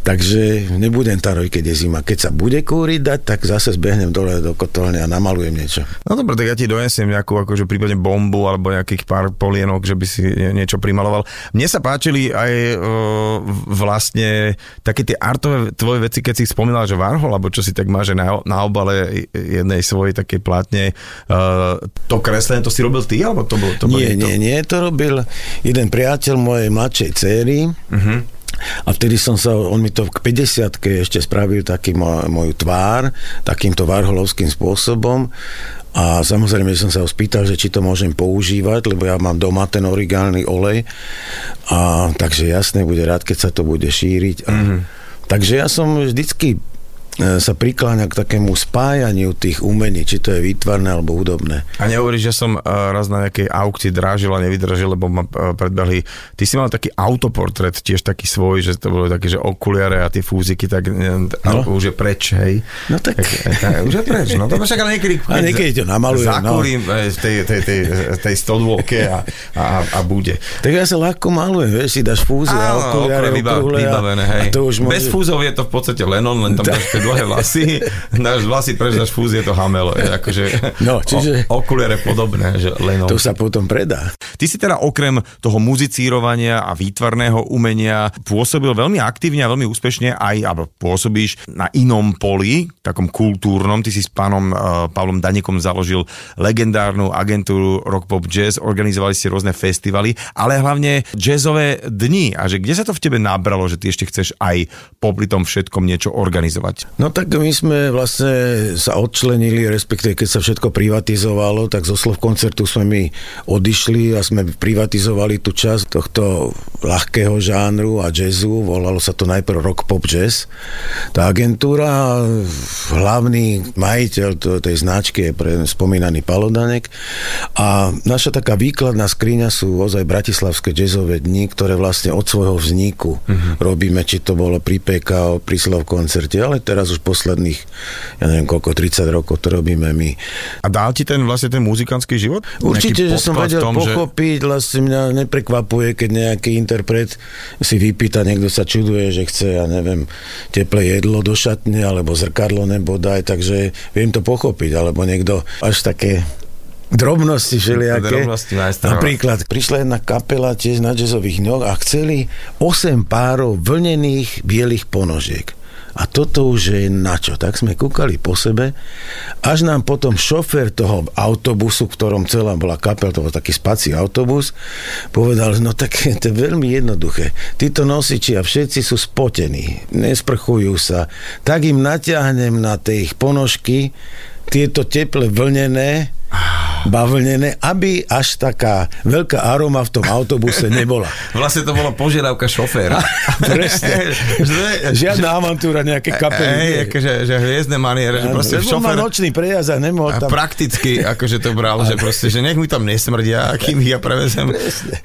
takže nebudem taroj, keď je zima. Keď sa bude kúriť dať, tak zase zbehnem dole do kotolne a namalujem niečo. No dobre, tak ja ti donesiem nejakú akože prípadne bombu alebo nejakých pár polienok, že by si nie- niečo primaloval. Mne sa páčili aj e, vlastne také tie artové tvoje veci, keď si spomínal, že Warhol, alebo čo si tak má, že na, na obale jednej svojej takej plátne, e, to kreslenie, to si robil ty, alebo to bolo to bol Nie, niekto? nie, nie, to robil jeden priateľ mojej mladšej céry. Mhm. A vtedy som sa, on mi to k 50 ešte spravil taký mo, moju tvár, takýmto varholovským spôsobom. A samozrejme, že som sa ho spýtal, že či to môžem používať, lebo ja mám doma ten originálny olej. A takže jasne, bude rád, keď sa to bude šíriť. A, mm-hmm. Takže ja som vždycky sa prikláňa k takému spájaniu tých umení, či to je výtvarné alebo hudobné. A nehovoríš, že som uh, raz na nejakej aukcii drážil a nevydržil, lebo ma uh, predbehli. Ty si mal taký autoportrét, tiež taký svoj, že to bolo také, že okuliare a tie fúziky, tak No. už je preč, hej. No tak- tak už je preč, no to však ale niekedy... A niekedy to namalujem, no. Zakúrim eh, v tej, tej, tej, tej stodôlke a, a, a bude. Tak ja sa ľahko malujem, vieš, si dáš fúzy a Áno, okuliare okolo vyba- okrúhle a, vybavené, hej. a to už Dáš dlhé vlasy, náš vlasy preč náš fúz je to hamelo. Je akože No, čiže- o, okuliare podobné, že len To sa potom predá. Ty si teda okrem toho muzicírovania a výtvarného umenia pôsobil veľmi aktívne a veľmi úspešne aj, alebo pôsobíš na inom poli, takom kultúrnom. Ty si s pánom uh, Pavlom Danekom založil legendárnu agentúru Rock Pop Jazz, organizovali ste rôzne festivaly, ale hlavne jazzové dni. A že kde sa to v tebe nabralo, že ty ešte chceš aj popri tom všetkom niečo organizovať? No tak my sme vlastne sa odčlenili, respektíve keď sa všetko privatizovalo, tak zo slov koncertu sme my odišli a sme privatizovali tú časť tohto ľahkého žánru a jazzu. Volalo sa to najprv rock pop jazz. Tá agentúra, hlavný majiteľ tej značky je pre spomínaný Palodanek a naša taká výkladná skriňa sú ozaj bratislavské jazzové dni, ktoré vlastne od svojho vzniku robíme, či to bolo pri PKO, pri Slov koncerte, ale teraz už posledných, ja neviem koľko, 30 rokov to robíme my. A dal ti ten vlastne ten muzikantský život? Určite, že som vedel tom, pochopiť, vlastne mňa neprekvapuje, keď nejaký interpret si vypýta, niekto sa čuduje, že chce, ja neviem, teplé jedlo do šatne, alebo zrkadlo nebodaj, takže viem to pochopiť, alebo niekto až také drobnosti všelijaké. Drobnosti. Napríklad prišla jedna kapela tiež na jazzových dňoch a chceli 8 párov vlnených bielých ponožiek. A toto už je na čo. Tak sme kúkali po sebe, až nám potom šofér toho autobusu, v ktorom celá bola kapel, to bol taký spací autobus, povedal, no tak to je veľmi jednoduché. Títo nosiči a všetci sú spotení, nesprchujú sa. Tak im natiahnem na tie ich ponožky tieto teple vlnené, bavlnené, aby až taká veľká aroma v tom autobuse nebola. Vlastne to bola požiadavka šoféra. Presne. Žiadna avantúra, nejaké kapely. Hej, nie. akože, že hviezdne maniere, že proste šofér nočný prejazd a nemohol tam... prakticky akože to bral, že proste, že nech mi tam nesmrdia, kým ja prevezem.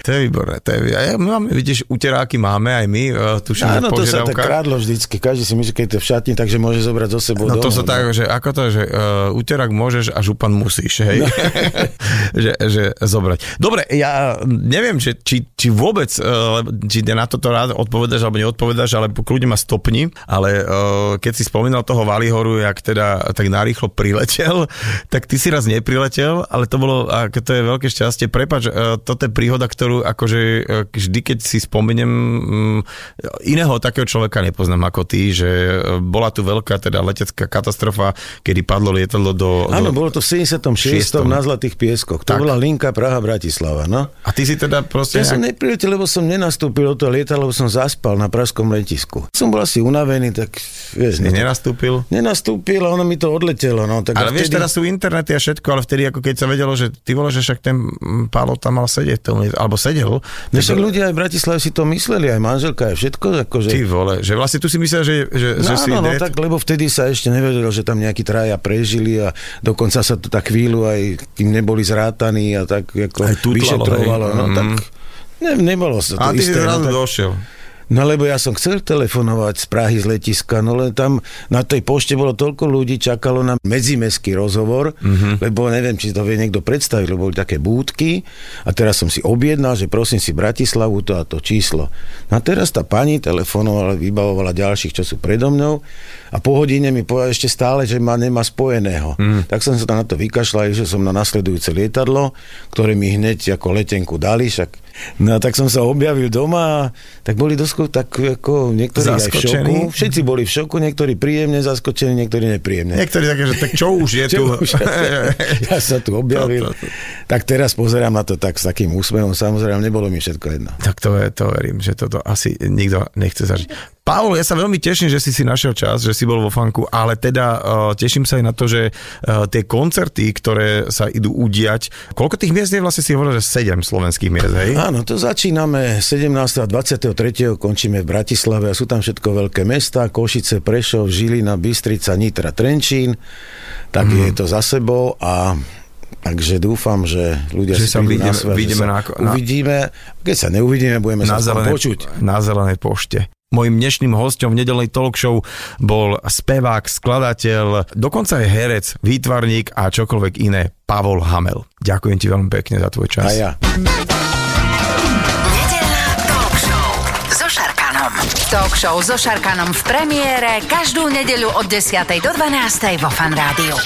To je výborné, to je ja, my máme, vidíš, uteráky máme aj my, uh, tuším, Áno, to sa tak krádlo vždycky. Každý si myslí, keď je to v šatni, takže môže zobrať zo sebou No to domov, sa tak, že ako to, že uh, uterák môžeš a župan musíš, hej? No. že, že zobrať. Dobre, ja neviem, že, či, či vôbec, uh, či na toto rád odpovedáš alebo neodpovedáš, ale kľudne ma stopni, ale uh, keď si spomínal toho Valihoru, jak teda tak narýchlo priletel, tak ty si raz nepriletel, ale to bolo, to je veľké šťastie. Prepač, uh, toto je príhoda, ktorú akože vždy, keď si spomeniem, um, iného takého človeka nepoznám ako ty, že bola tu veľká teda letecká katastrofa, kedy padlo lietadlo do... Áno, do... bolo to v 76. Šiestom. na Zlatých pieskoch. To Tak. bola linka Praha-Bratislava, no. A ty si teda proste... Ja som nejak- nepriletel, lebo som nenastúpil do toho lietadla, lebo som zaspal na pražskom letisku. Som bol asi unavený, tak vieš, si no, nenastúpil? nenastúpil a ono mi to odletelo. No, tak Ale a vieš, teraz sú internety a všetko, ale vtedy, ako keď sa vedelo, že ty vole, že však ten mm, Pálo tam mal sedieť, tom, alebo sedel. No však ľudia aj v Bratislave si to mysleli, aj manželka, aj všetko. Akože... Ty vole, že vlastne tu si myslel, že, že, No, že si no tak, lebo vtedy sa ešte nevedelo, že tam nejakí traja prežili a dokonca sa to tak chvíľu aj, kým neboli zrátaní a tak ako Aj vyšetrovalo. No, Mm. tak ne, nebolo sa to a ty si isté. zrazu no, tak, došiel. No lebo ja som chcel telefonovať z Prahy z letiska, no len tam na tej pošte bolo toľko ľudí, čakalo na medzimestský rozhovor, Mhm. mm-hmm. lebo neviem, či to vie niekto predstaviť, lebo boli také búdky a teraz som si objednal, že prosím si Bratislavu to a to číslo. No a teraz tá pani telefonovala, vybavovala ďalších, čo sú predo mnou a po hodine mi povedala ešte stále, že ma nemá spojeného. Mm. Tak som sa na to vykašľal, že som na nasledujúce lietadlo, ktoré mi hneď ako letenku dali, však No tak som sa objavil doma a tak boli dosť tak ako niektorí aj v Zaskočení? šoku. Všetci boli v šoku, niektorí príjemne zaskočení, niektorí nepríjemne. Niektorí také, že tak čo už je tu? Čo už? ja sa tu objavil. To, to, to. Tak teraz pozerám na to tak s takým úsmevom, samozrejme, nebolo mi všetko jedno. Tak to, je, to verím, že toto asi nikto nechce zažiť. Pavol, ja sa veľmi teším, že si si našiel čas, že si bol vo fanku, ale teda uh, teším sa aj na to, že uh, tie koncerty, ktoré sa idú udiať, koľko tých miest je vlastne si hovoril, že 7 slovenských miest, hej? Áno, to začíname 17. a 23. končíme v Bratislave a sú tam všetko veľké mesta, Košice, Prešov, Žilina, Bystrica, Nitra, Trenčín. Tak mm. je to za sebou a Takže dúfam, že ľudia Že si sa vidíme- na svet, že vidíme sa na- na- uvidíme. Keď sa neuvidíme, budeme na sa zelenej, počuť. na zelenej pošte. Mojím dnešným hostom v nedelnej talk show bol spevák, skladateľ, dokonca aj herec, výtvarník a čokoľvek iné, Pavol Hamel. Ďakujem ti veľmi pekne za tvoj čas. A ja. Talk show so Šarkanom v premiére každú nedeľu od 10. do 12. vo Fan Rádiu.